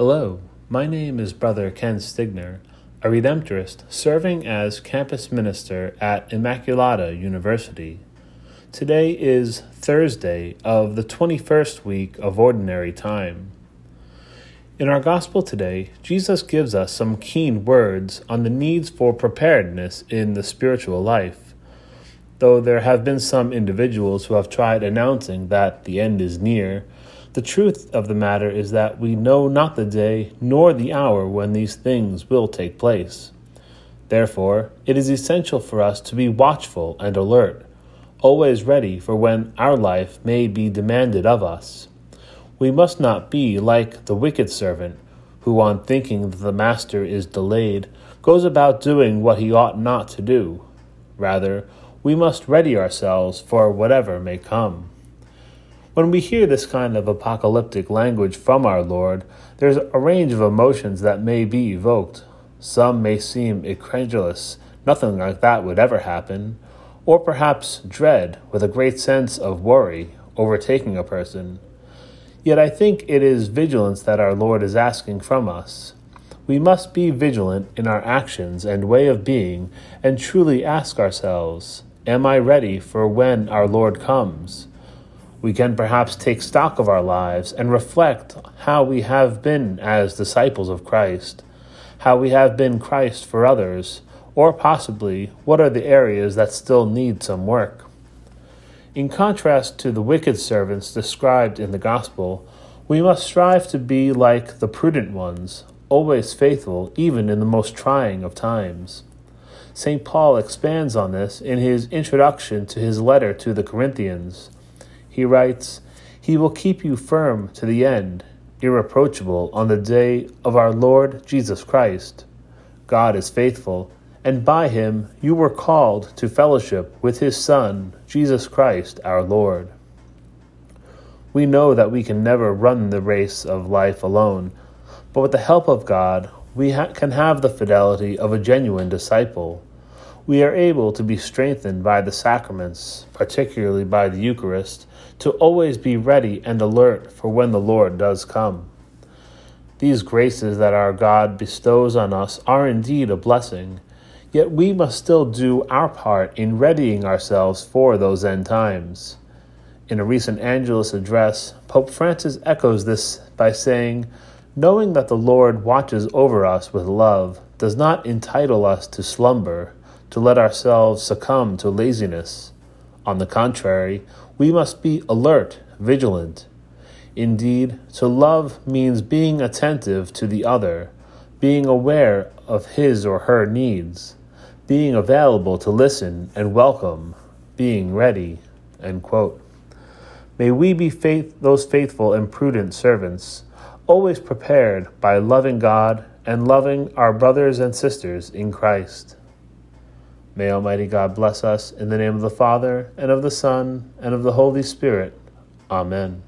Hello, my name is Brother Ken Stigner, a Redemptorist serving as campus minister at Immaculata University. Today is Thursday of the 21st week of Ordinary Time. In our Gospel today, Jesus gives us some keen words on the needs for preparedness in the spiritual life. Though there have been some individuals who have tried announcing that the end is near, the truth of the matter is that we know not the day nor the hour when these things will take place. Therefore, it is essential for us to be watchful and alert, always ready for when our life may be demanded of us. We must not be like the wicked servant, who, on thinking that the master is delayed, goes about doing what he ought not to do. Rather, we must ready ourselves for whatever may come. When we hear this kind of apocalyptic language from our Lord, there's a range of emotions that may be evoked. Some may seem incredulous, nothing like that would ever happen, or perhaps dread, with a great sense of worry overtaking a person. Yet I think it is vigilance that our Lord is asking from us. We must be vigilant in our actions and way of being, and truly ask ourselves, Am I ready for when our Lord comes? We can perhaps take stock of our lives and reflect how we have been as disciples of Christ, how we have been Christ for others, or possibly what are the areas that still need some work. In contrast to the wicked servants described in the Gospel, we must strive to be like the prudent ones, always faithful even in the most trying of times. St. Paul expands on this in his introduction to his letter to the Corinthians. He writes, He will keep you firm to the end, irreproachable on the day of our Lord Jesus Christ. God is faithful and by him you were called to fellowship with his Son, Jesus Christ our Lord. We know that we can never run the race of life alone, but with the help of God, we ha- can have the fidelity of a genuine disciple. We are able to be strengthened by the sacraments, particularly by the Eucharist, to always be ready and alert for when the Lord does come. These graces that our God bestows on us are indeed a blessing Yet we must still do our part in readying ourselves for those end times. In a recent Angelus address, Pope Francis echoes this by saying, Knowing that the Lord watches over us with love does not entitle us to slumber, to let ourselves succumb to laziness. On the contrary, we must be alert, vigilant. Indeed, to love means being attentive to the other, being aware of his or her needs being available to listen and welcome, being ready. May we be faith, those faithful and prudent servants, always prepared by loving God and loving our brothers and sisters in Christ. May Almighty God bless us in the name of the Father, and of the Son, and of the Holy Spirit. Amen.